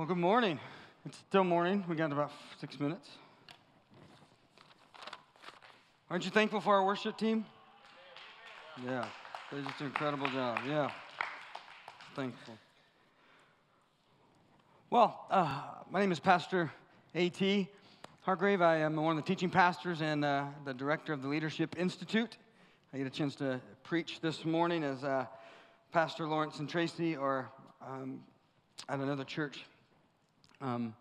Well, good morning. It's still morning. We got about six minutes. Aren't you thankful for our worship team? Yeah, they just an incredible job. Yeah, thankful. Well, uh, my name is Pastor A.T. Hargrave. I am one of the teaching pastors and uh, the director of the Leadership Institute. I get a chance to preach this morning as uh, Pastor Lawrence and Tracy are um, at another church um,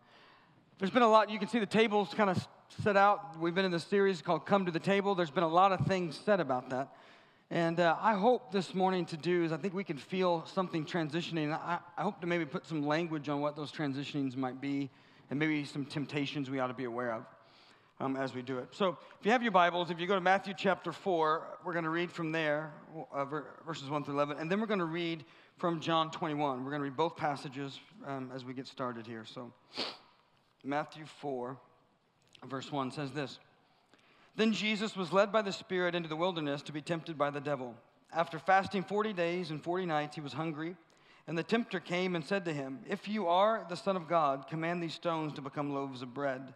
there's been a lot, you can see the tables kind of set out. We've been in this series called Come to the Table. There's been a lot of things said about that. And uh, I hope this morning to do is I think we can feel something transitioning. I, I hope to maybe put some language on what those transitionings might be and maybe some temptations we ought to be aware of um, as we do it. So if you have your Bibles, if you go to Matthew chapter 4, we're going to read from there, uh, verses 1 through 11, and then we're going to read from John 21. We're going to read both passages um, as we get started here. So, Matthew 4, verse 1 says this Then Jesus was led by the Spirit into the wilderness to be tempted by the devil. After fasting 40 days and 40 nights, he was hungry. And the tempter came and said to him, If you are the Son of God, command these stones to become loaves of bread.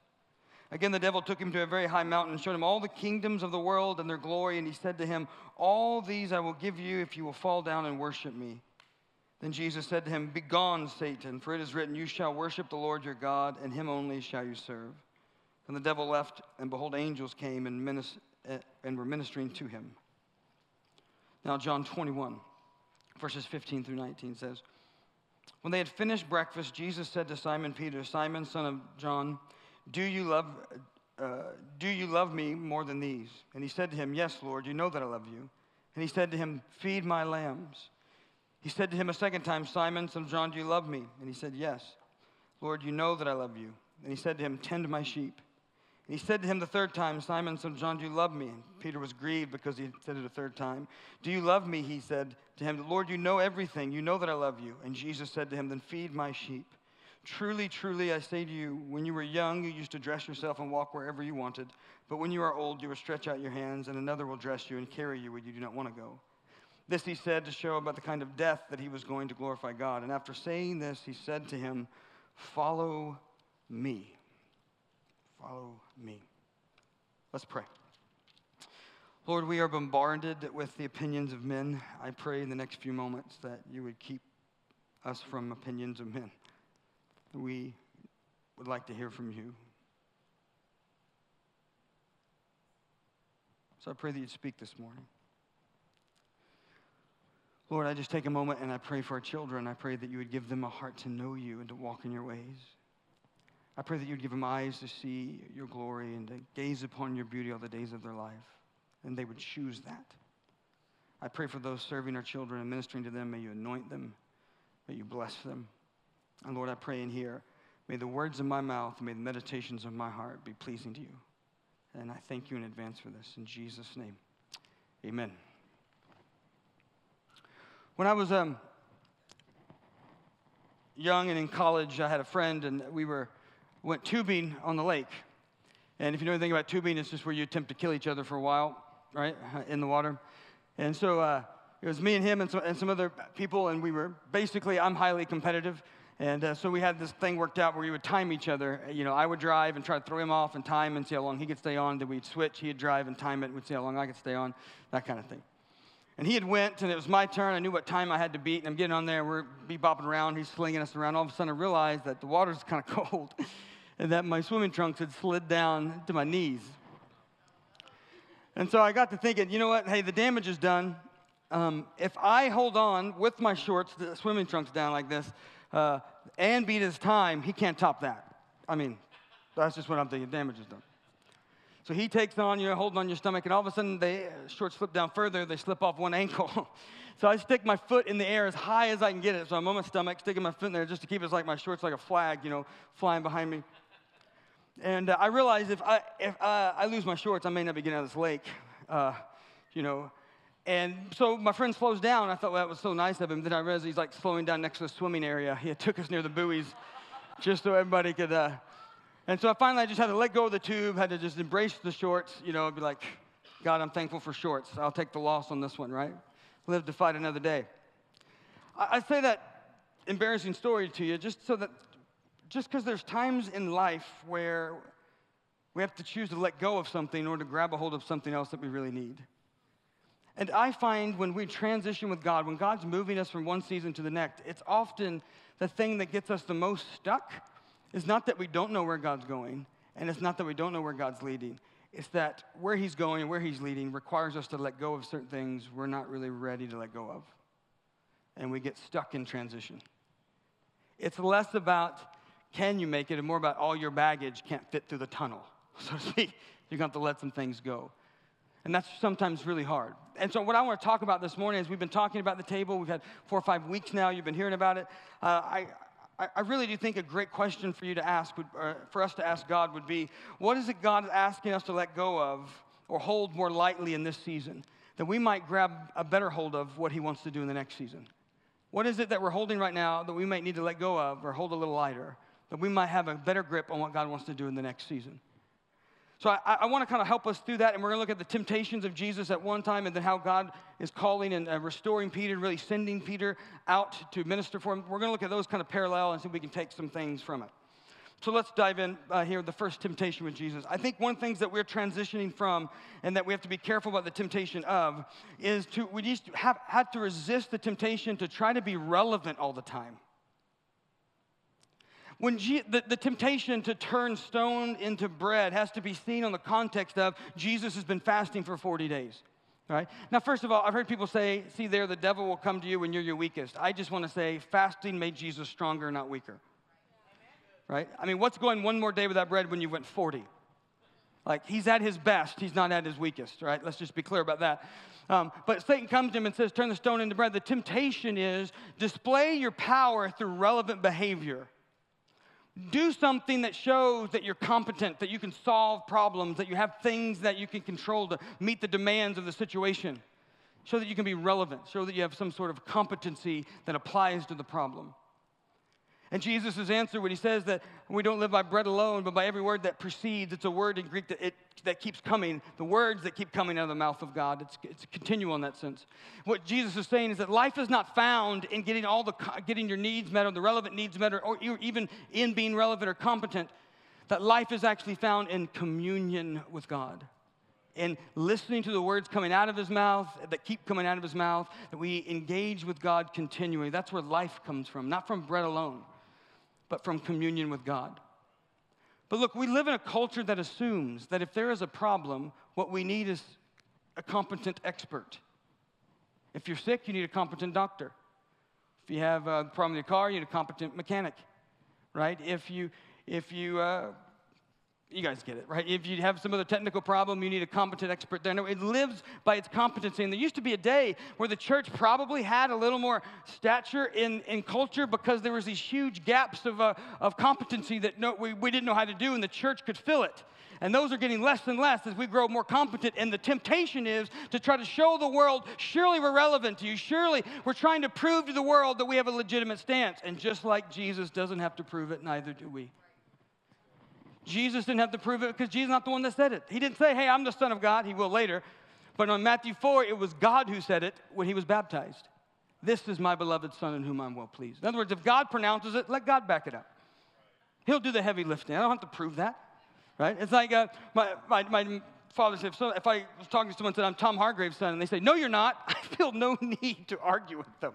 Again the devil took him to a very high mountain and showed him all the kingdoms of the world and their glory, and he said to him, All these I will give you if you will fall down and worship me. Then Jesus said to him, Begone, Satan, for it is written, You shall worship the Lord your God, and him only shall you serve. And the devil left, and behold, angels came and, eh, and were ministering to him. Now, John 21, verses 15 through 19 says, When they had finished breakfast, Jesus said to Simon Peter, Simon, son of John, do you love, uh, do you love me more than these? And he said to him, Yes, Lord, you know that I love you. And he said to him, Feed my lambs. He said to him a second time, Simon, son of John, do you love me? And he said, Yes. Lord, you know that I love you. And he said to him, Tend my sheep. And he said to him the third time, Simon, son of John, do you love me? And Peter was grieved because he said it a third time. Do you love me? He said to him, Lord, you know everything. You know that I love you. And Jesus said to him, Then feed my sheep. Truly, truly, I say to you, when you were young, you used to dress yourself and walk wherever you wanted. But when you are old, you will stretch out your hands, and another will dress you and carry you where you do not want to go. This he said to show about the kind of death that he was going to glorify God. And after saying this, he said to him, Follow me. Follow me. Let's pray. Lord, we are bombarded with the opinions of men. I pray in the next few moments that you would keep us from opinions of men. We would like to hear from you. So I pray that you'd speak this morning. Lord, I just take a moment and I pray for our children. I pray that you would give them a heart to know you and to walk in your ways. I pray that you'd give them eyes to see your glory and to gaze upon your beauty all the days of their life, and they would choose that. I pray for those serving our children and ministering to them. May you anoint them. May you bless them. And Lord, I pray in here, may the words of my mouth, may the meditations of my heart be pleasing to you. And I thank you in advance for this. In Jesus' name, amen. When I was um, young and in college, I had a friend, and we were went tubing on the lake. And if you know anything about tubing, it's just where you attempt to kill each other for a while, right, in the water. And so uh, it was me and him and some, and some other people, and we were basically, I'm highly competitive. And uh, so we had this thing worked out where we would time each other. You know, I would drive and try to throw him off and time and see how long he could stay on. Then we'd switch. He'd drive and time it and we'd see how long I could stay on, that kind of thing. And he had went, and it was my turn. I knew what time I had to beat, and I'm getting on there. We're be bopping around. He's slinging us around. All of a sudden, I realized that the water's kind of cold and that my swimming trunks had slid down to my knees. And so I got to thinking, you know what? Hey, the damage is done. Um, if I hold on with my shorts, the swimming trunks down like this, uh, and beat his time, he can't top that. I mean, that's just what I'm thinking. Damage is done. So he takes on you, holding on your stomach, and all of a sudden the shorts slip down further. They slip off one ankle. so I stick my foot in the air as high as I can get it. So I'm on my stomach, sticking my foot in there just to keep it like my shorts like a flag, you know, flying behind me. And uh, I realize if, I, if uh, I lose my shorts, I may not be getting out of this lake. Uh, you know, And so my friend slows down. I thought well, that was so nice of him. Then I realized he's like slowing down next to the swimming area. He took us near the buoys just so everybody could. Uh... And so I finally I just had to let go of the tube, had to just embrace the shorts, you know, be like, God, I'm thankful for shorts. I'll take the loss on this one, right? Live to fight another day. I, I say that embarrassing story to you just so that, just because there's times in life where we have to choose to let go of something in order to grab a hold of something else that we really need. And I find when we transition with God, when God's moving us from one season to the next, it's often the thing that gets us the most stuck is not that we don't know where God's going, and it's not that we don't know where God's leading. It's that where He's going and where He's leading requires us to let go of certain things we're not really ready to let go of. And we get stuck in transition. It's less about can you make it and more about all your baggage can't fit through the tunnel, so to speak. You're going to have to let some things go. And that's sometimes really hard. And so, what I want to talk about this morning is we've been talking about the table. We've had four or five weeks now. You've been hearing about it. Uh, I, I really do think a great question for you to ask, would, uh, for us to ask God, would be what is it God is asking us to let go of or hold more lightly in this season that we might grab a better hold of what He wants to do in the next season? What is it that we're holding right now that we might need to let go of or hold a little lighter, that we might have a better grip on what God wants to do in the next season? So I, I want to kind of help us through that, and we're going to look at the temptations of Jesus at one time, and then how God is calling and uh, restoring Peter, really sending Peter out to minister for him. We're going to look at those kind of parallel and see if we can take some things from it. So let's dive in uh, here. The first temptation with Jesus. I think one of the things that we're transitioning from, and that we have to be careful about the temptation of, is to we just have had to resist the temptation to try to be relevant all the time when G- the, the temptation to turn stone into bread has to be seen on the context of Jesus has been fasting for 40 days. Right? Now, first of all, I've heard people say, see there, the devil will come to you when you're your weakest. I just want to say, fasting made Jesus stronger, not weaker. Right? I mean, what's going one more day without bread when you went 40? Like, he's at his best, he's not at his weakest, right? Let's just be clear about that. Um, but Satan comes to him and says, Turn the stone into bread. The temptation is display your power through relevant behavior. Do something that shows that you're competent, that you can solve problems, that you have things that you can control to meet the demands of the situation. Show that you can be relevant, show that you have some sort of competency that applies to the problem. And Jesus' answer when he says that we don't live by bread alone, but by every word that precedes, it's a word in Greek that, it, that keeps coming, the words that keep coming out of the mouth of God. It's, it's continual in that sense. What Jesus is saying is that life is not found in getting all the getting your needs met or the relevant needs met or, or even in being relevant or competent. That life is actually found in communion with God in listening to the words coming out of his mouth that keep coming out of his mouth, that we engage with God continually. That's where life comes from, not from bread alone but from communion with God. But look, we live in a culture that assumes that if there is a problem, what we need is a competent expert. If you're sick, you need a competent doctor. If you have a problem with your car, you need a competent mechanic, right? If you, if you uh, you guys get it, right? If you have some other technical problem, you need a competent expert there. No, it lives by its competency. And there used to be a day where the church probably had a little more stature in, in culture because there was these huge gaps of, uh, of competency that no, we, we didn't know how to do, and the church could fill it. And those are getting less and less as we grow more competent. And the temptation is to try to show the world, surely we're relevant to you. Surely we're trying to prove to the world that we have a legitimate stance. And just like Jesus doesn't have to prove it, neither do we. Jesus didn't have to prove it because Jesus is not the one that said it. He didn't say, hey, I'm the Son of God. He will later. But on Matthew 4, it was God who said it when he was baptized. This is my beloved Son in whom I'm well pleased. In other words, if God pronounces it, let God back it up. He'll do the heavy lifting. I don't have to prove that, right? It's like uh, my, my, my father said, so if I was talking to someone and said, I'm Tom Hargrave's son, and they say, no, you're not, I feel no need to argue with them.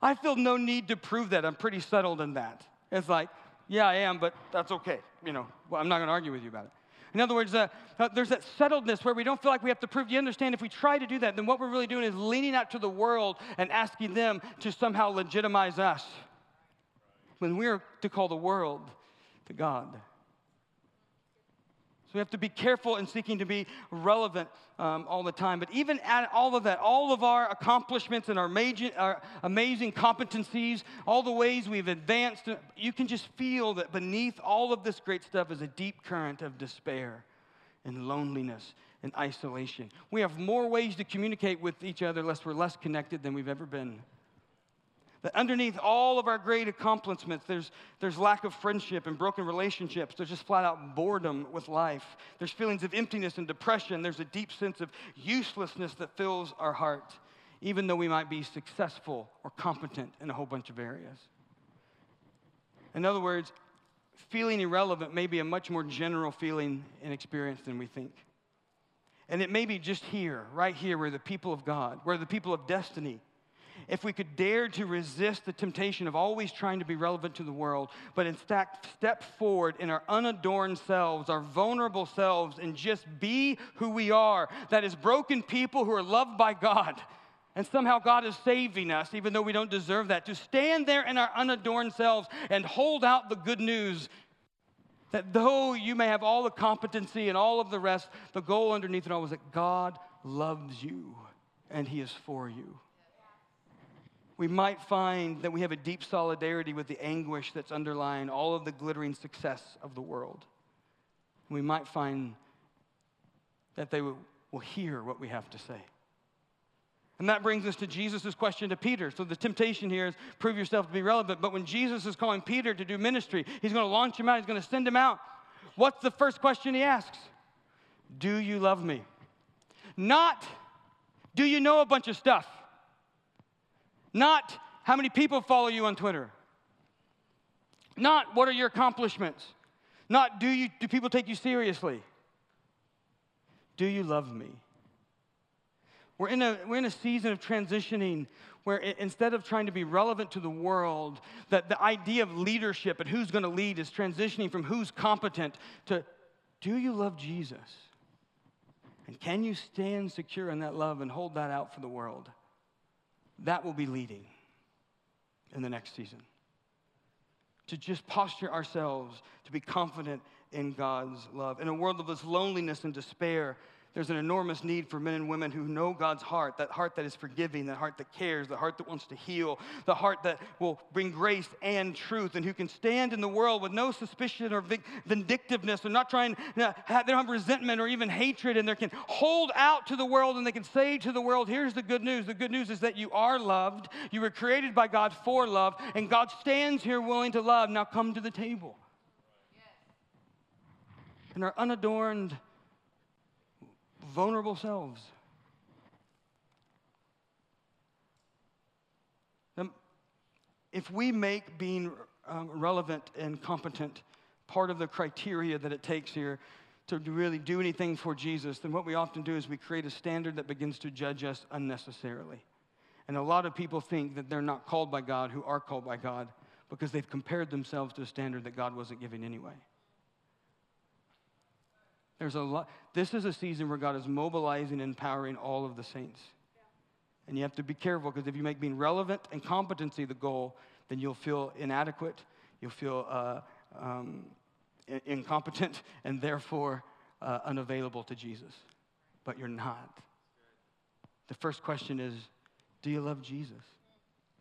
I feel no need to prove that. I'm pretty settled in that. It's like, yeah, I am, but that's okay. You know, well, I'm not going to argue with you about it. In other words, uh, uh, there's that settledness where we don't feel like we have to prove. You understand, if we try to do that, then what we're really doing is leaning out to the world and asking them to somehow legitimize us. When we're to call the world to God we have to be careful in seeking to be relevant um, all the time. But even at all of that, all of our accomplishments and our, major, our amazing competencies, all the ways we've advanced, you can just feel that beneath all of this great stuff is a deep current of despair and loneliness and isolation. We have more ways to communicate with each other lest we're less connected than we've ever been. That underneath all of our great accomplishments, there's, there's lack of friendship and broken relationships. There's just flat out boredom with life. There's feelings of emptiness and depression. There's a deep sense of uselessness that fills our heart, even though we might be successful or competent in a whole bunch of areas. In other words, feeling irrelevant may be a much more general feeling and experience than we think. And it may be just here, right here, where the people of God, where the people of destiny, if we could dare to resist the temptation of always trying to be relevant to the world, but instead step forward in our unadorned selves, our vulnerable selves, and just be who we are that is broken people who are loved by God. And somehow God is saving us, even though we don't deserve that. To stand there in our unadorned selves and hold out the good news that though you may have all the competency and all of the rest, the goal underneath it all is that God loves you and He is for you we might find that we have a deep solidarity with the anguish that's underlying all of the glittering success of the world. We might find that they will, hear what we have to say. And that brings us to Jesus' question to Peter. So the temptation here is prove yourself to be relevant. But when Jesus is calling Peter to do ministry, he's going to launch him out, he's going to send him out. What's the first question he asks? Do you love me? Not, do you know a bunch of stuff? Not how many people follow you on Twitter. Not what are your accomplishments. Not do, you, do people take you seriously. Do you love me? We're in, a, we're in a season of transitioning where it, instead of trying to be relevant to the world, that the idea of leadership and who's going to lead is transitioning from who's competent to do you love Jesus? And can you stand secure in that love and hold that out for the world? That will be leading in the next season. To just posture ourselves to be confident in God's love. In a world of this loneliness and despair, there's an enormous need for men and women who know God's heart, that heart that is forgiving, that heart that cares, the heart that wants to heal, the heart that will bring grace and truth, and who can stand in the world with no suspicion or vindictiveness. They're not trying, they don't have resentment or even hatred, and they can hold out to the world and they can say to the world, here's the good news. The good news is that you are loved, you were created by God for love, and God stands here willing to love. Now come to the table. And our unadorned, vulnerable selves. if we make being um, relevant and competent part of the criteria that it takes here to really do anything for Jesus, then what we often do is we create a standard that begins to judge us unnecessarily. And a lot of people think that they're not called by God who are called by God because they've compared themselves to a standard that God wasn't giving anyway. There's a lot. This is a season where God is mobilizing and empowering all of the saints. And you have to be careful because if you make being relevant and competency the goal, then you'll feel inadequate, you'll feel uh, um, incompetent, and therefore uh, unavailable to Jesus. But you're not. The first question is Do you love Jesus?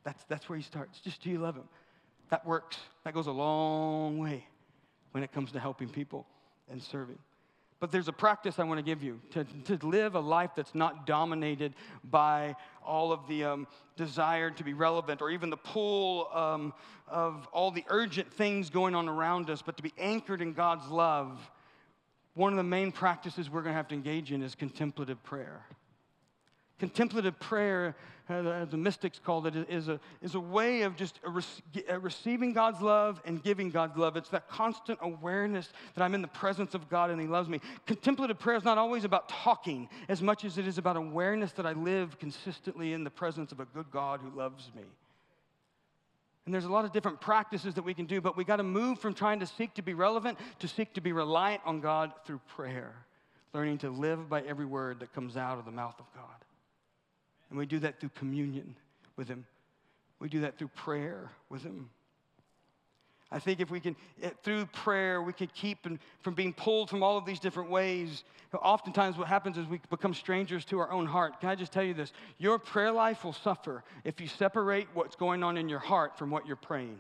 That's, that's where he starts. Just do you love him? That works. That goes a long way when it comes to helping people and serving. But there's a practice I want to give you to, to live a life that's not dominated by all of the um, desire to be relevant or even the pull um, of all the urgent things going on around us, but to be anchored in God's love. One of the main practices we're going to have to engage in is contemplative prayer. Contemplative prayer, uh, the mystics called it, is a, is a way of just receiving God's love and giving God's love. It's that constant awareness that I'm in the presence of God and He loves me. Contemplative prayer is not always about talking as much as it is about awareness that I live consistently in the presence of a good God who loves me. And there's a lot of different practices that we can do, but we got to move from trying to seek to be relevant to seek to be reliant on God through prayer, learning to live by every word that comes out of the mouth of God. And we do that through communion with Him. We do that through prayer with Him. I think if we can, eh, through prayer, we can keep from being pulled from all of these different ways. Oftentimes, what happens is we become strangers to our own heart. Can I just tell you this? Your prayer life will suffer if you separate what's going on in your heart from what you're praying.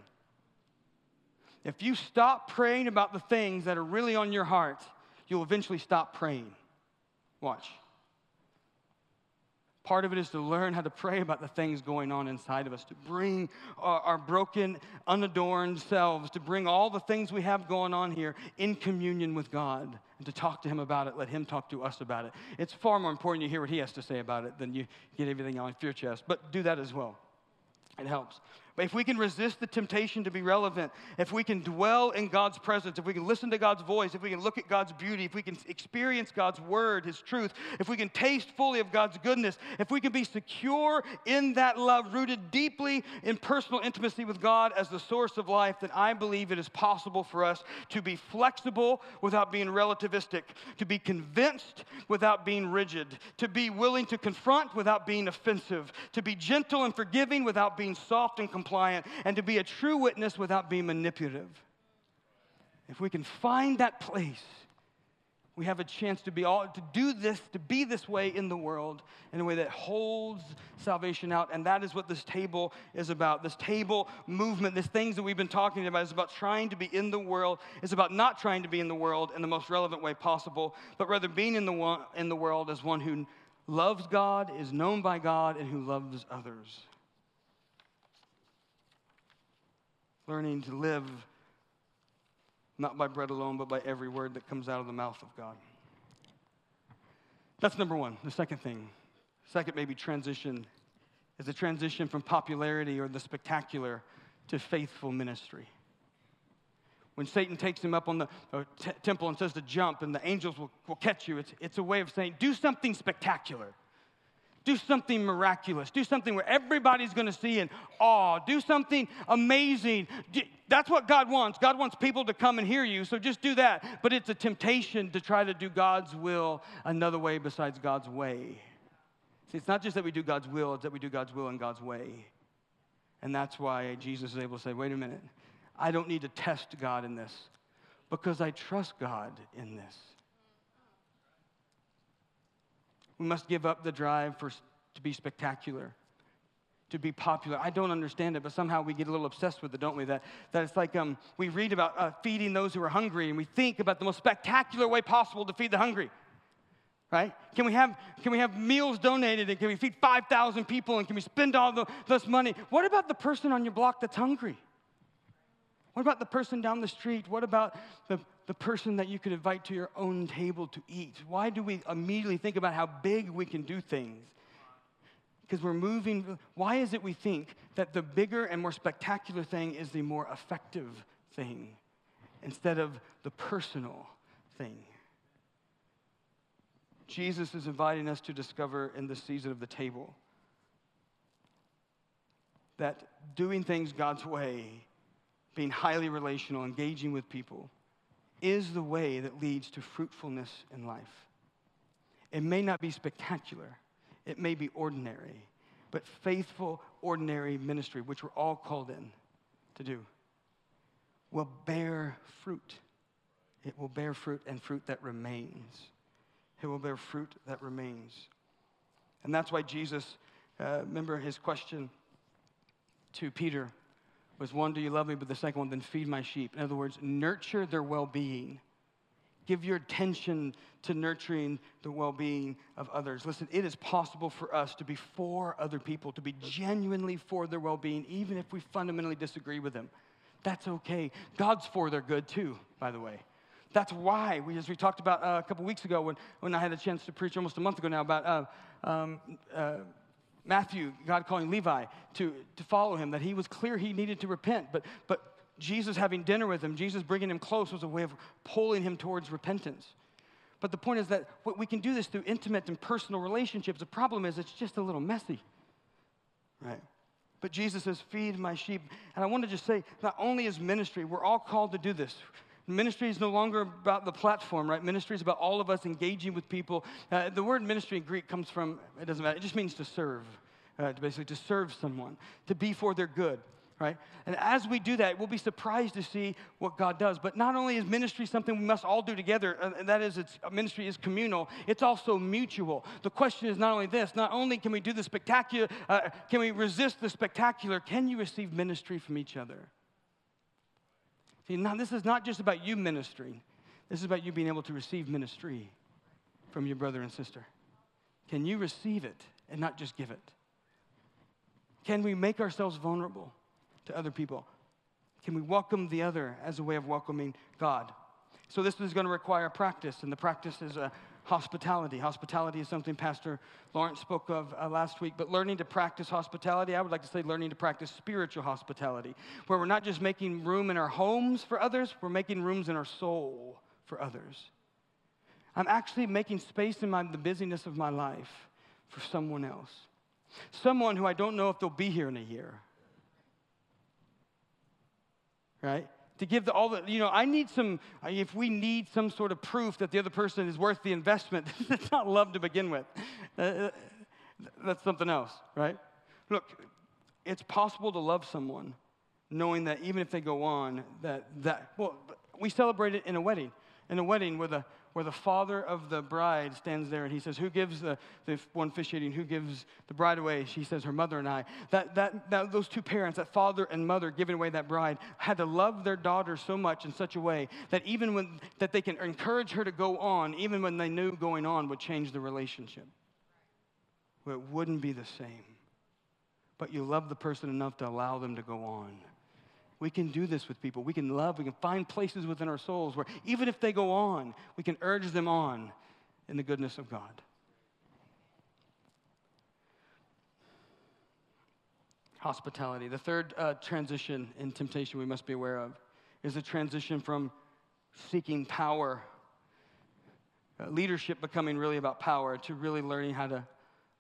If you stop praying about the things that are really on your heart, you'll eventually stop praying. Watch. Part of it is to learn how to pray about the things going on inside of us, to bring our, our, broken, unadorned selves, to bring all the things we have going on here in communion with God, and to talk to Him about it, let Him talk to us about it. It's far more important you hear what He has to say about it than you get everything on your chest, but do that as well. It helps. But if we can resist the temptation to be relevant, if we can dwell in God's presence, if we can listen to God's voice, if we can look at God's beauty, if we can experience God's word, His truth, if we can taste fully of God's goodness, if we can be secure in that love, rooted deeply in personal intimacy with God as the source of life, then I believe it is possible for us to be flexible without being relativistic, to be convinced without being rigid, to be willing to confront without being offensive, to be gentle and forgiving without being soft and compliant, and to be a true witness without being manipulative. If we can find that place, we have a chance to be all to do this, to be this way in the world in a way that holds salvation out. And that is what this table is about. This table movement, these things that we've been talking about, is about trying to be in the world. It's about not trying to be in the world in the most relevant way possible, but rather being in the, one, in the world as one who loves God, is known by God, and who loves others. Learning to live not by bread alone, but by every word that comes out of the mouth of God. That's number one. The second thing, second maybe transition, is a transition from popularity or the spectacular to faithful ministry. When Satan takes him up on the uh, t- temple and says to jump, and the angels will, will catch you, it's, it's a way of saying, do something spectacular. Do something miraculous. Do something where everybody's going to see in awe. Do something amazing. That's what God wants. God wants people to come and hear you, so just do that. But it's a temptation to try to do God's will another way besides God's way. See, it's not just that we do God's will, it's that we do God's will in God's way. And that's why Jesus is able to say, wait a minute, I don't need to test God in this because I trust God in this. We must give up the drive for, to be spectacular, to be popular. I don't understand it, but somehow we get a little obsessed with it, don't we? That, that it's like um, we read about uh, feeding those who are hungry, and we think about the most spectacular way possible to feed the hungry. Right? Can we have, can we have meals donated and can we feed 5,000 people and can we spend all the, this money? What about the person on your block that's hungry? What about the person down the street? What about the, the person that you could invite to your own table to eat? Why do we immediately think about how big we can do things? Because we're moving. Why is it we think that the bigger and more spectacular thing is the more effective thing instead of the personal thing? Jesus is inviting us to discover in the season of the table that doing things God's way being highly relational, engaging with people, is the way that leads to fruitfulness in life. It may not be spectacular, it may be ordinary, but faithful, ordinary ministry, which we're all called in to do, will bear fruit. It will bear fruit and fruit that remains. It will bear fruit that remains. And that's why Jesus, uh, remember his question to Peter was one, do you love me? But the second one, then feed my sheep. In other words, nurture their well being. Give your attention to nurturing the well being of others. Listen, it is possible for us to be for other people, to be genuinely for their well being, even if we fundamentally disagree with them. That's okay. God's for their good too, by the way. That's why, we, as we talked about uh, a couple weeks ago when, when I had a chance to preach almost a month ago now about uh, um, uh, Matthew, God calling Levi to, to follow him, that he was clear he needed to repent. But, but Jesus having dinner with him, Jesus bringing him close was a way of pulling him towards repentance. But the point is that we can do this through intimate and personal relationships. The problem is it's just a little messy, right? But Jesus says, Feed my sheep. And I want to just say, not only is ministry, we're all called to do this. Ministry is no longer about the platform, right? Ministry is about all of us engaging with people. Uh, the word ministry in Greek comes from, it doesn't matter, it just means to serve, uh, to basically to serve someone, to be for their good, right? And as we do that, we'll be surprised to see what God does. But not only is ministry something we must all do together, uh, and that is, it's, ministry is communal, it's also mutual. The question is not only this, not only can we do the spectacular, uh, can we resist the spectacular, can you receive ministry from each other? See, now this is not just about you ministering. This is about you being able to receive ministry. from your brother and sister? Can you receive it and not just give it? Can we make ourselves vulnerable to other people? Can we welcome the other as a way of welcoming God? So, this is going to require practice, and the practice is a hospitality. Hospitality is something Pastor Lawrence spoke of uh, last week, but learning to practice hospitality, I would like to say learning to practice spiritual hospitality, where we're not just making room in our homes for others, we're making rooms in our soul for others. I'm actually making space in my, the busyness of my life for someone else. Someone who I don't know if they'll be here in a year. Right? To give the, all the, you know, I need some, if we need some sort of proof that the other person is worth the investment, it's not love to begin with. Uh, uh, that's something else, right? Look, it's possible to love someone knowing that even if they go on, that, that well, we celebrate it in a wedding. In a wedding where the, where the father of the bride stands there and he says, Who gives the, the one officiating, who gives the bride away? She says, Her mother and I. That, that, that, those two parents, that father and mother giving away that bride, had to love their daughter so much in such a way that even when that they can encourage her to go on, even when they knew going on would change the relationship. Well, it wouldn't be the same. But you love the person enough to allow them to go on. We can do this with people. We can love. We can find places within our souls where even if they go on, we can urge them on in the goodness of God. Hospitality. The third uh, transition in temptation we must be aware of is the transition from seeking power, uh, leadership becoming really about power, to really learning how to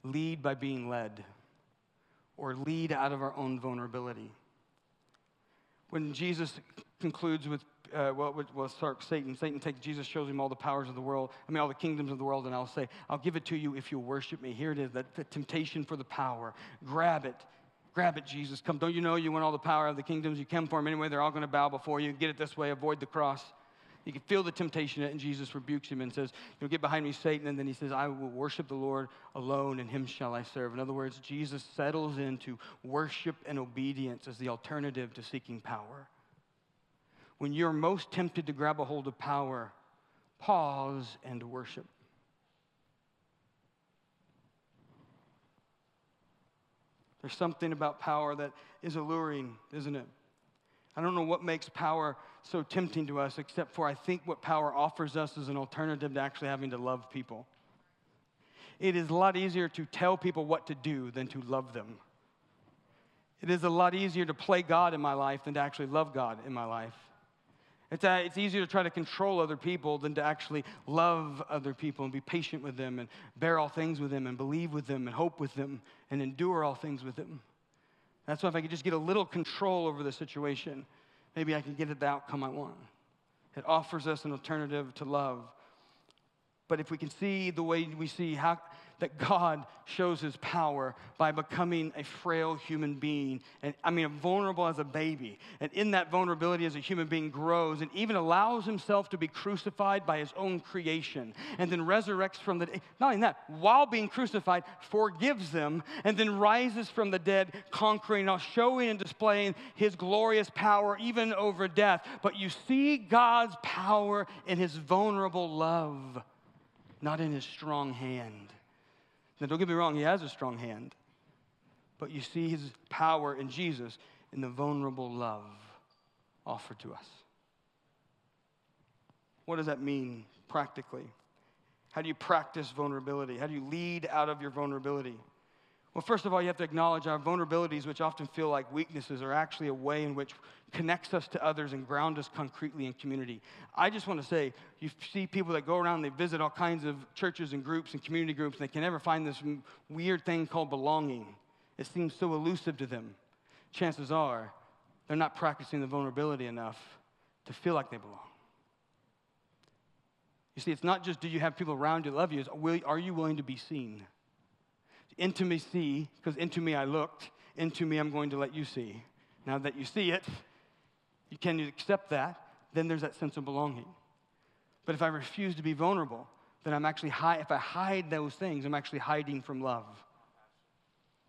lead by being led or lead out of our own vulnerability when Jesus concludes with, uh, well, well, start Satan. Satan takes Jesus, shows him all the powers of the world, I mean, all the kingdoms of the world, and I'll say, I'll give it to you if you'll worship me. Here it is, the temptation for the power. Grab it. Grab it, Jesus. Come. Don't you know you want all the power of the kingdoms? You come for them anyway. They're all going to bow before you. Get it this way. Avoid the cross. You can feel the temptation, and Jesus rebukes him and says, You'll get behind me, Satan. And then he says, I will worship the Lord alone, and him shall I serve. In other words, Jesus settles into worship and obedience as the alternative to seeking power. When you're most tempted to grab a hold of power, pause and worship. There's something about power that is alluring, isn't it? I don't know what makes power so tempting to us, except for I think what power offers us is an alternative to actually having to love people. It is a lot easier to tell people what to do than to love them. It is a lot easier to play God in my life than to actually love God in my life. It's, uh, it's easier to try to control other people than to actually love other people and be patient with them and bear all things with them and believe with them and hope with them and endure all things with them. That's why if I could just get a little control over the situation, maybe I can get the outcome I want. It offers us an alternative to love. But if we can see the way we see how, that God shows his power by becoming a frail human being. And I mean, vulnerable as a baby. And in that vulnerability, as a human being grows and even allows himself to be crucified by his own creation. And then resurrects from the dead. Not only that, while being crucified, forgives them and then rises from the dead, conquering, now showing and displaying his glorious power even over death. But you see God's power in his vulnerable love, not in his strong hand. Now, don't get me wrong, he has a strong hand. But you see his power in Jesus in the vulnerable love offered to us. What does that mean practically? How do you practice vulnerability? How do you lead out of your vulnerability? Well, first of all, you have to acknowledge our vulnerabilities, which often feel like weaknesses, are actually a way in which connects us to others and ground us concretely in community. I just want to say, you see people that go around, they visit all kinds of churches and groups and community groups, and they can never find this weird thing called belonging. It seems so elusive to them. Chances are, they're not practicing the vulnerability enough to feel like they belong. You see, it's not just do you have people around you love you, it's are you willing to be seen? Intimacy, because into me I looked, into me I'm going to let you see. Now that you see it, you can accept that, then there's that sense of belonging. But if I refuse to be vulnerable, then I'm actually if I hide those things, I'm actually hiding from love.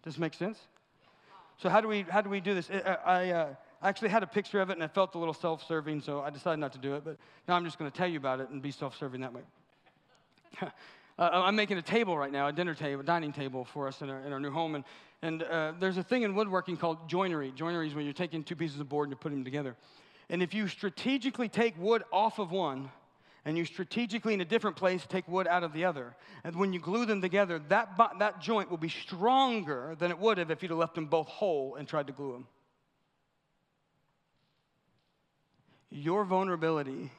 Does this make sense? So how do we how do we do this? I, I uh, actually had a picture of it and I felt a little self-serving, so I decided not to do it. But now I'm just going to tell you about it and be self-serving that way. Uh, I'm making a table right now, a dinner table, a dining table for us in our, in our new home. And, and uh, there's a thing in woodworking called joinery. Joinery is when you're taking two pieces of board and you put them together. And if you strategically take wood off of one, and you strategically in a different place take wood out of the other. And when you glue them together, that, that joint will be stronger than it would have if you'd have left them both whole and tried to glue them. Your vulnerability,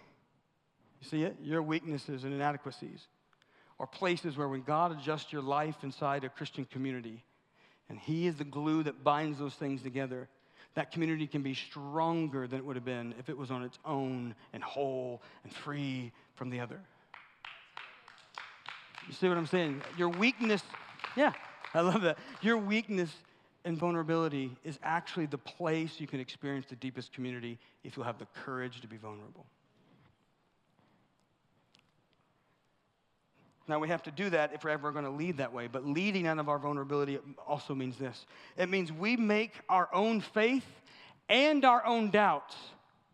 you see it? Your weaknesses and inadequacies are places where when God adjusts your life inside a Christian community, and He is the glue that binds those things together, that community can be stronger than it would have been if it was on its own and whole and free from the other. You see what I'm saying? Your weakness, yeah, I love that. Your weakness and vulnerability is actually the place you can experience the deepest community if you'll have the courage to be vulnerable. Now, we have to do that if we're ever going to lead that way. But leading out of our vulnerability also means this it means we make our own faith and our own doubts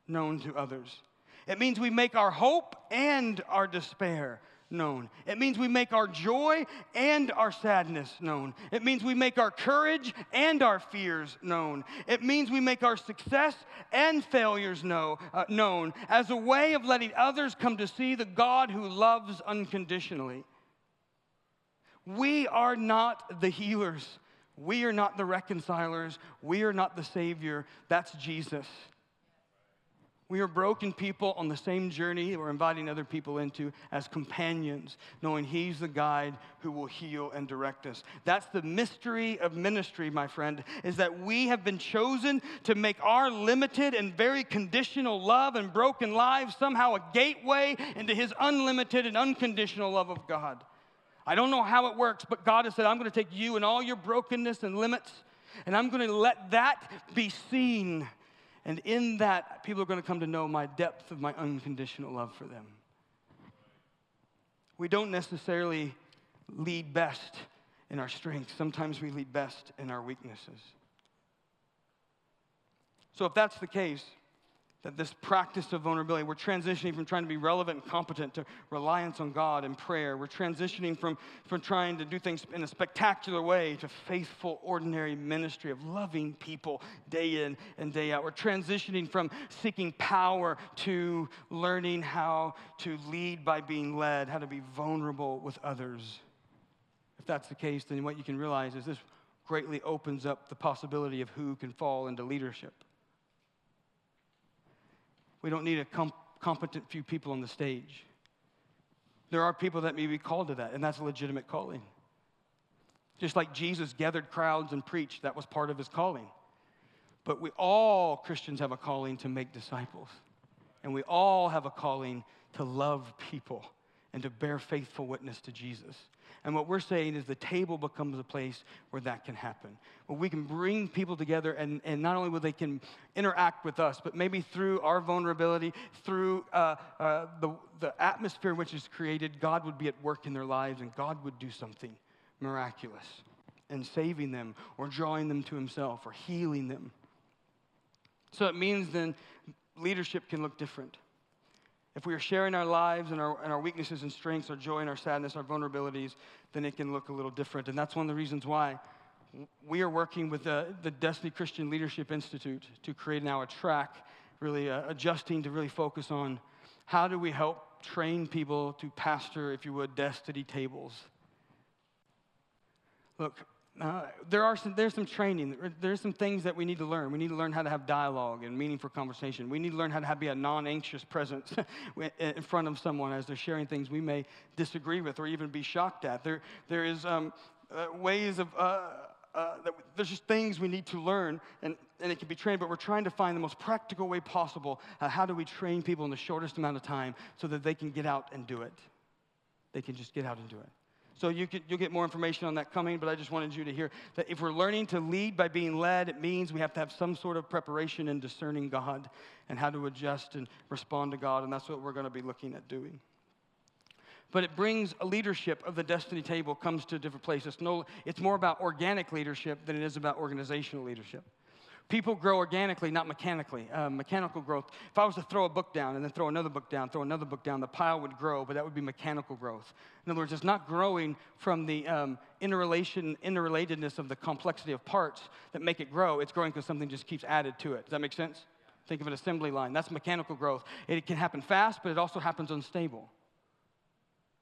known to others. It means we make our hope and our despair known. It means we make our joy and our sadness known. It means we make our courage and our fears known. It means we make our success and failures know, uh, known as a way of letting others come to see the God who loves unconditionally. We are not the healers. We are not the reconcilers. We are not the Savior. That's Jesus. We are broken people on the same journey we're inviting other people into as companions, knowing He's the guide who will heal and direct us. That's the mystery of ministry, my friend, is that we have been chosen to make our limited and very conditional love and broken lives somehow a gateway into His unlimited and unconditional love of God. I don't know how it works, but God has said, I'm going to take you and all your brokenness and limits, and I'm going to let that be seen and in that, people are going to come to know my depth of my unconditional love for them. We don't necessarily lead best in our strengths, sometimes we lead best in our weaknesses. So, if that's the case, that this practice of vulnerability, we're transitioning from trying to be relevant and competent to reliance on God and prayer. We're transitioning from, from trying to do things in a spectacular way to faithful, ordinary ministry of loving people day in and day out. We're transitioning from seeking power to learning how to lead by being led, how to be vulnerable with others. If that's the case, then what you can realize is this greatly opens up the possibility of who can fall into leadership. We don't need a com- competent few people on the stage. There are people that may be called to that, and that's a legitimate calling. Just like Jesus gathered crowds and preached, that was part of his calling. But we all Christians have a calling to make disciples. And we all have a calling to love people and to bear faithful witness to Jesus. And what we're saying is the table becomes a place where that can happen. Where we can bring people together, and, and not only will they can interact with us, but maybe through our vulnerability, through uh, uh, the, the atmosphere which is created, God would be at work in their lives, and God would do something miraculous in saving them, or drawing them to Himself, or healing them. So it means then leadership can look different. If we are sharing our lives and our, and our weaknesses and strengths, our joy and our sadness, our vulnerabilities, then it can look a little different. And that's one of the reasons why we are working with the, the Destiny Christian Leadership Institute to create now a track, really uh, adjusting to really focus on how do we help train people to pastor, if you would, destiny tables. Look, uh, there are some, there's some training. There's some things that we need to learn. We need to learn how to have dialogue and meaningful conversation. We need to learn how to have, be a non-anxious presence in front of someone as they're sharing things we may disagree with or even be shocked at. There, there is um, uh, ways of, uh, uh that, there's just things we need to learn, and, and it can be trained, but we're trying to find the most practical way possible. How do we train people in the shortest amount of time so that they can get out and do it? They can just get out and do it. So you could, you'll get more information on that coming, but I just wanted you to hear that if we're learning to lead by being led, it means we have to have some sort of preparation in discerning God and how to adjust and respond to God, and that's what we're going to be looking at doing. But it brings a leadership of the destiny table comes to a different place. It's, no, it's more about organic leadership than it is about organizational leadership. People grow organically, not mechanically. Uh, mechanical growth. If I was to throw a book down and then throw another book down, throw another book down, the pile would grow, but that would be mechanical growth. In other words, it's not growing from the um, interrelation, interrelatedness of the complexity of parts that make it grow. It's growing because something just keeps added to it. Does that make sense? Think of an assembly line. That's mechanical growth. It can happen fast, but it also happens unstable.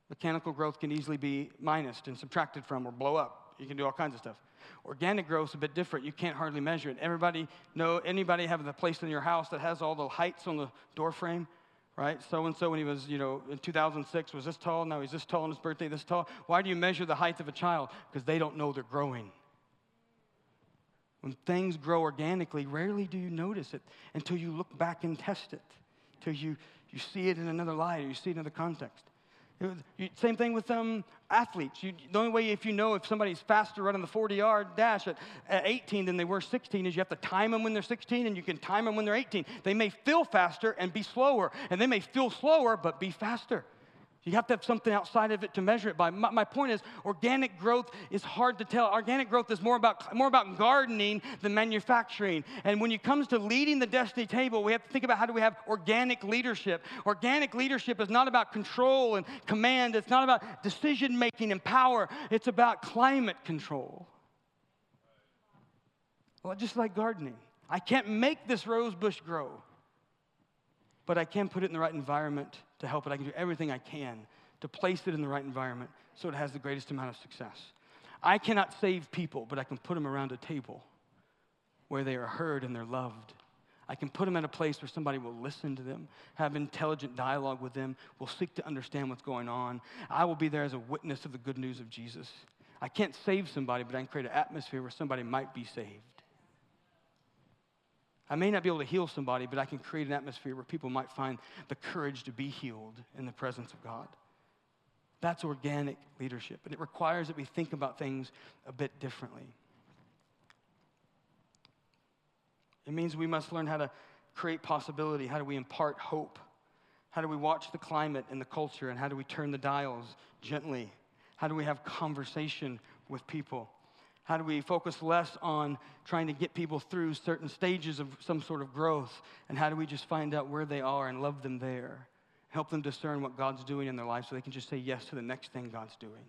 Mechanical growth can easily be minused and subtracted from or blow up. You can do all kinds of stuff. Organic growth is a bit different. You can't hardly measure it. Everybody know anybody have the place in your house that has all the heights on the door frame, right? So and so when he was, you know, in 2006 was this tall. Now he's this tall on his birthday, this tall. Why do you measure the height of a child? Because they don't know they're growing. When things grow organically, rarely do you notice it until you look back and test it, until you, you see it in another light or you see it in another context. Same thing with um, athletes. You, the only way if you know if somebody's faster running the 40 yard dash at, at 18 than they were 16 is you have to time them when they're 16 and you can time them when they're 18. They may feel faster and be slower, and they may feel slower but be faster. You have to have something outside of it to measure it by. My, my, point is, organic growth is hard to tell. Organic growth is more about, more about gardening than manufacturing. And when it comes to leading the destiny table, we have to think about how do we have organic leadership. Organic leadership is not about control and command, it's not about decision making and power, it's about climate control. Well, just like gardening, I can't make this rose bush grow but I can put it in the right environment to help it. I can do everything I can to place it in the right environment so it has the greatest amount of success. I cannot save people, but I can put them around a table where they are heard and they're loved. I can put them at a place where somebody will listen to them, have intelligent dialogue with them, will seek to understand what's going on. I will be there as a witness of the good news of Jesus. I can't save somebody, but I can create an atmosphere where somebody might be saved. I may not be able to heal somebody, but I can create an atmosphere where people might find the courage to be healed in the presence of God. That's organic leadership, and it requires that we think about things a bit differently. It means we must learn how to create possibility. How do we impart hope? How do we watch the climate and the culture, and how do we turn the dials gently? How do we have conversation with people? How do we focus less on trying to get people through certain stages of some sort of growth? And how do we just find out where they are and love them there? Help them discern what God's doing in their life so they can just say yes to the next thing God's doing.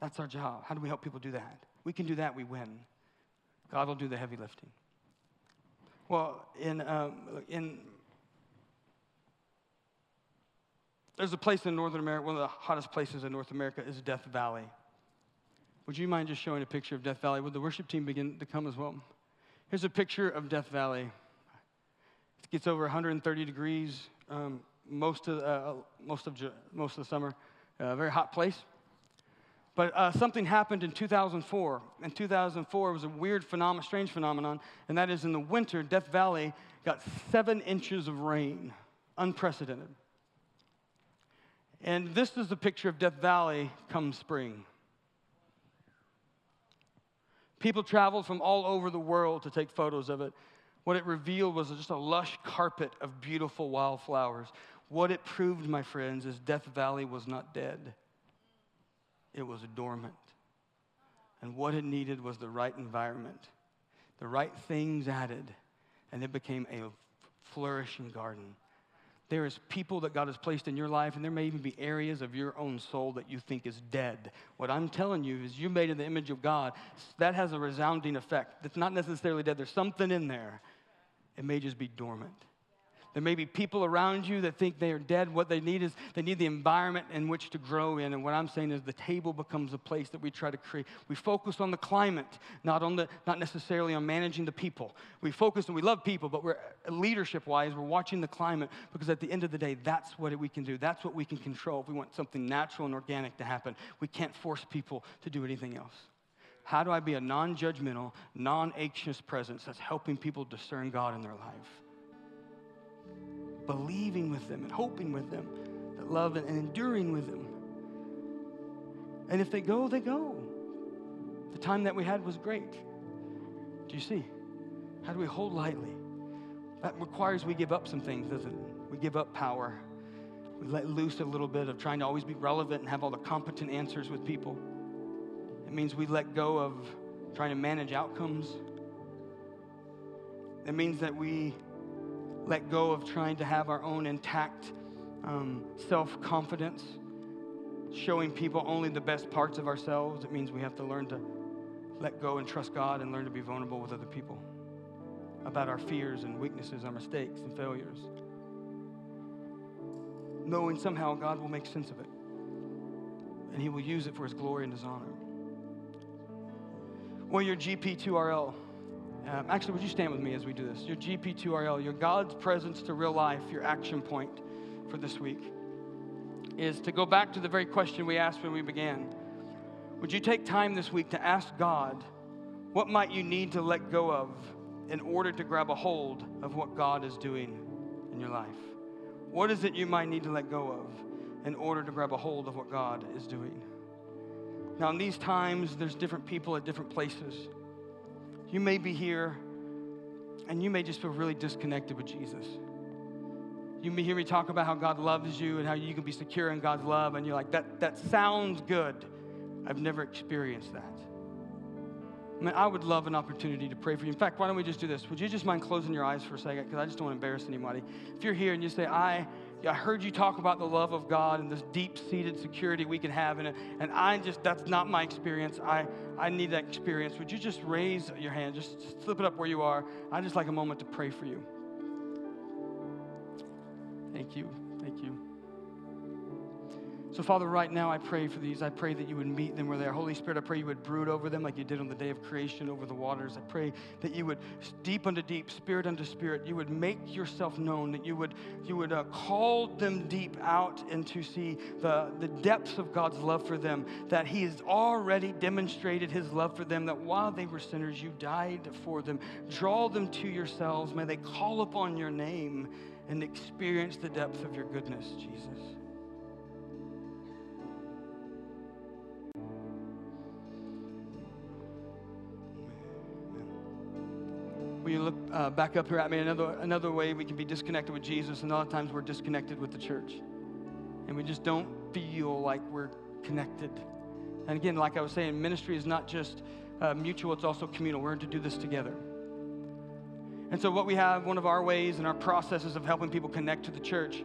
That's our job. How do we help people do that? We can do that, we win. God will do the heavy lifting. Well, in, um, in there's a place in Northern America, one of the hottest places in North America is Death Valley. Would you mind just showing a picture of Death Valley? Would the worship team begin to come as well? Here's a picture of Death Valley. It gets over 130 degrees um, most, of, uh, most, of, most of the summer. A uh, very hot place. But uh, something happened in 2004. In 2004, it was a weird phenomenon, strange phenomenon, and that is in the winter, Death Valley got seven inches of rain, unprecedented. And this is the picture of Death Valley come spring. People traveled from all over the world to take photos of it. What it revealed was just a lush carpet of beautiful wildflowers. What it proved, my friends, is Death Valley was not dead, it was dormant. And what it needed was the right environment, the right things added, and it became a flourishing garden. There is people that God has placed in your life, and there may even be areas of your own soul that you think is dead. What I'm telling you is, you're made in the image of God. That has a resounding effect. It's not necessarily dead, there's something in there. It may just be dormant. There may be people around you that think they are dead. What they need is they need the environment in which to grow in. And what I'm saying is the table becomes a place that we try to create. We focus on the climate, not on the not necessarily on managing the people. We focus and we love people, but we're leadership wise, we're watching the climate because at the end of the day, that's what we can do. That's what we can control. If we want something natural and organic to happen, we can't force people to do anything else. How do I be a non judgmental, non anxious presence that's helping people discern God in their life? Believing with them and hoping with them, that love and enduring with them. And if they go, they go. The time that we had was great. Do you see? How do we hold lightly? That requires we give up some things, doesn't it? We give up power. We let loose a little bit of trying to always be relevant and have all the competent answers with people. It means we let go of trying to manage outcomes. It means that we let go of trying to have our own intact um, self confidence, showing people only the best parts of ourselves. It means we have to learn to let go and trust God and learn to be vulnerable with other people about our fears and weaknesses, our mistakes and failures. Knowing somehow God will make sense of it and He will use it for His glory and His honor. Well, your GP2RL. Um, actually, would you stand with me as we do this? Your GP2RL, your God's presence to real life, your action point for this week is to go back to the very question we asked when we began. Would you take time this week to ask God, what might you need to let go of in order to grab a hold of what God is doing in your life? What is it you might need to let go of in order to grab a hold of what God is doing? Now, in these times, there's different people at different places. You may be here and you may just feel really disconnected with Jesus. You may hear me talk about how God loves you and how you can be secure in God's love, and you're like, that, that sounds good. I've never experienced that. I mean, I would love an opportunity to pray for you. In fact, why don't we just do this? Would you just mind closing your eyes for a second? Because I just don't want to embarrass anybody. If you're here and you say, I, I heard you talk about the love of God and this deep seated security we can have in it, and I just, that's not my experience. I, I need that experience. Would you just raise your hand? Just slip it up where you are. I'd just like a moment to pray for you. Thank you. Thank you. So, Father, right now I pray for these. I pray that you would meet them where they are. Holy Spirit, I pray you would brood over them like you did on the day of creation over the waters. I pray that you would, deep unto deep, spirit unto spirit, you would make yourself known, that you would, you would uh, call them deep out and to see the, the depths of God's love for them, that He has already demonstrated His love for them, that while they were sinners, you died for them. Draw them to yourselves. May they call upon your name and experience the depth of your goodness, Jesus. You look uh, back up here at me? Another, another way we can be disconnected with Jesus, and a lot of times we're disconnected with the church. And we just don't feel like we're connected. And again, like I was saying, ministry is not just uh, mutual, it's also communal. We're to do this together. And so, what we have, one of our ways and our processes of helping people connect to the church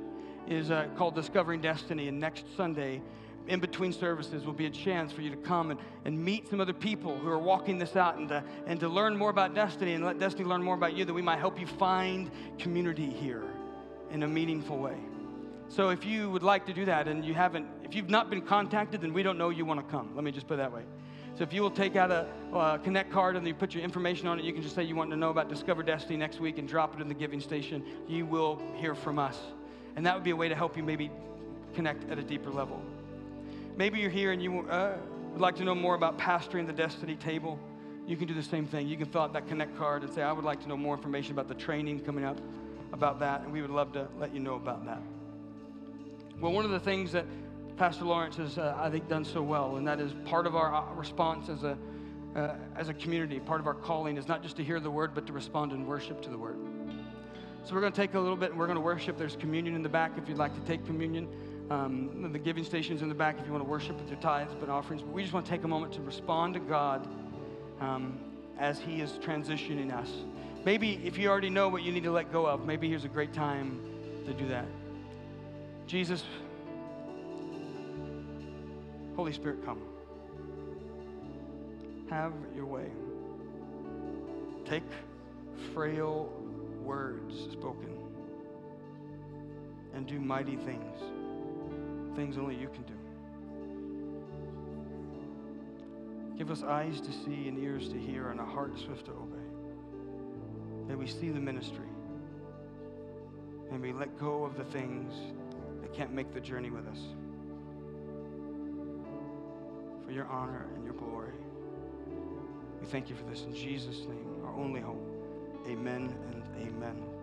is uh, called Discovering Destiny. And next Sunday, in between services will be a chance for you to come and, and meet some other people who are walking this out and to, and to learn more about Destiny and let Destiny learn more about you that we might help you find community here in a meaningful way. So if you would like to do that and you haven't, if you've not been contacted, then we don't know you want to come. Let me just put it that way. So if you will take out a Connect card and you put your information on it, you can just say you want to know about Discover Destiny next week and drop it in the giving station. You will hear from us. And that would be a way to help you maybe connect at a deeper level. Maybe you're here and you uh, would like to know more about pastoring the Destiny Table. You can do the same thing. You can fill out that Connect card and say, I would like to know more information about the training coming up about that, and we would love to let you know about that. Well, one of the things that Pastor Lawrence has, uh, I think, done so well, and that is part of our uh, response as a, uh, as a community, part of our calling is not just to hear the word, but to respond in worship to the word. So we're going to take a little bit and we're going to worship. There's communion in the back if you'd like to take communion. Um, the giving station's in the back if you want to worship with your tithes and offerings. But we just want to take a moment to respond to God um, as He is transitioning us. Maybe if you already know what you need to let go of, maybe here's a great time to do that. Jesus, Holy Spirit, come. Have your way. Take frail words spoken and do mighty things things only you can do. Give us eyes to see and ears to hear and a heart swift to obey. May we see the ministry. May we let go of the things that can't make the journey with us. For your honor and your glory. We thank you for this in Jesus' name, our only hope. Amen and amen.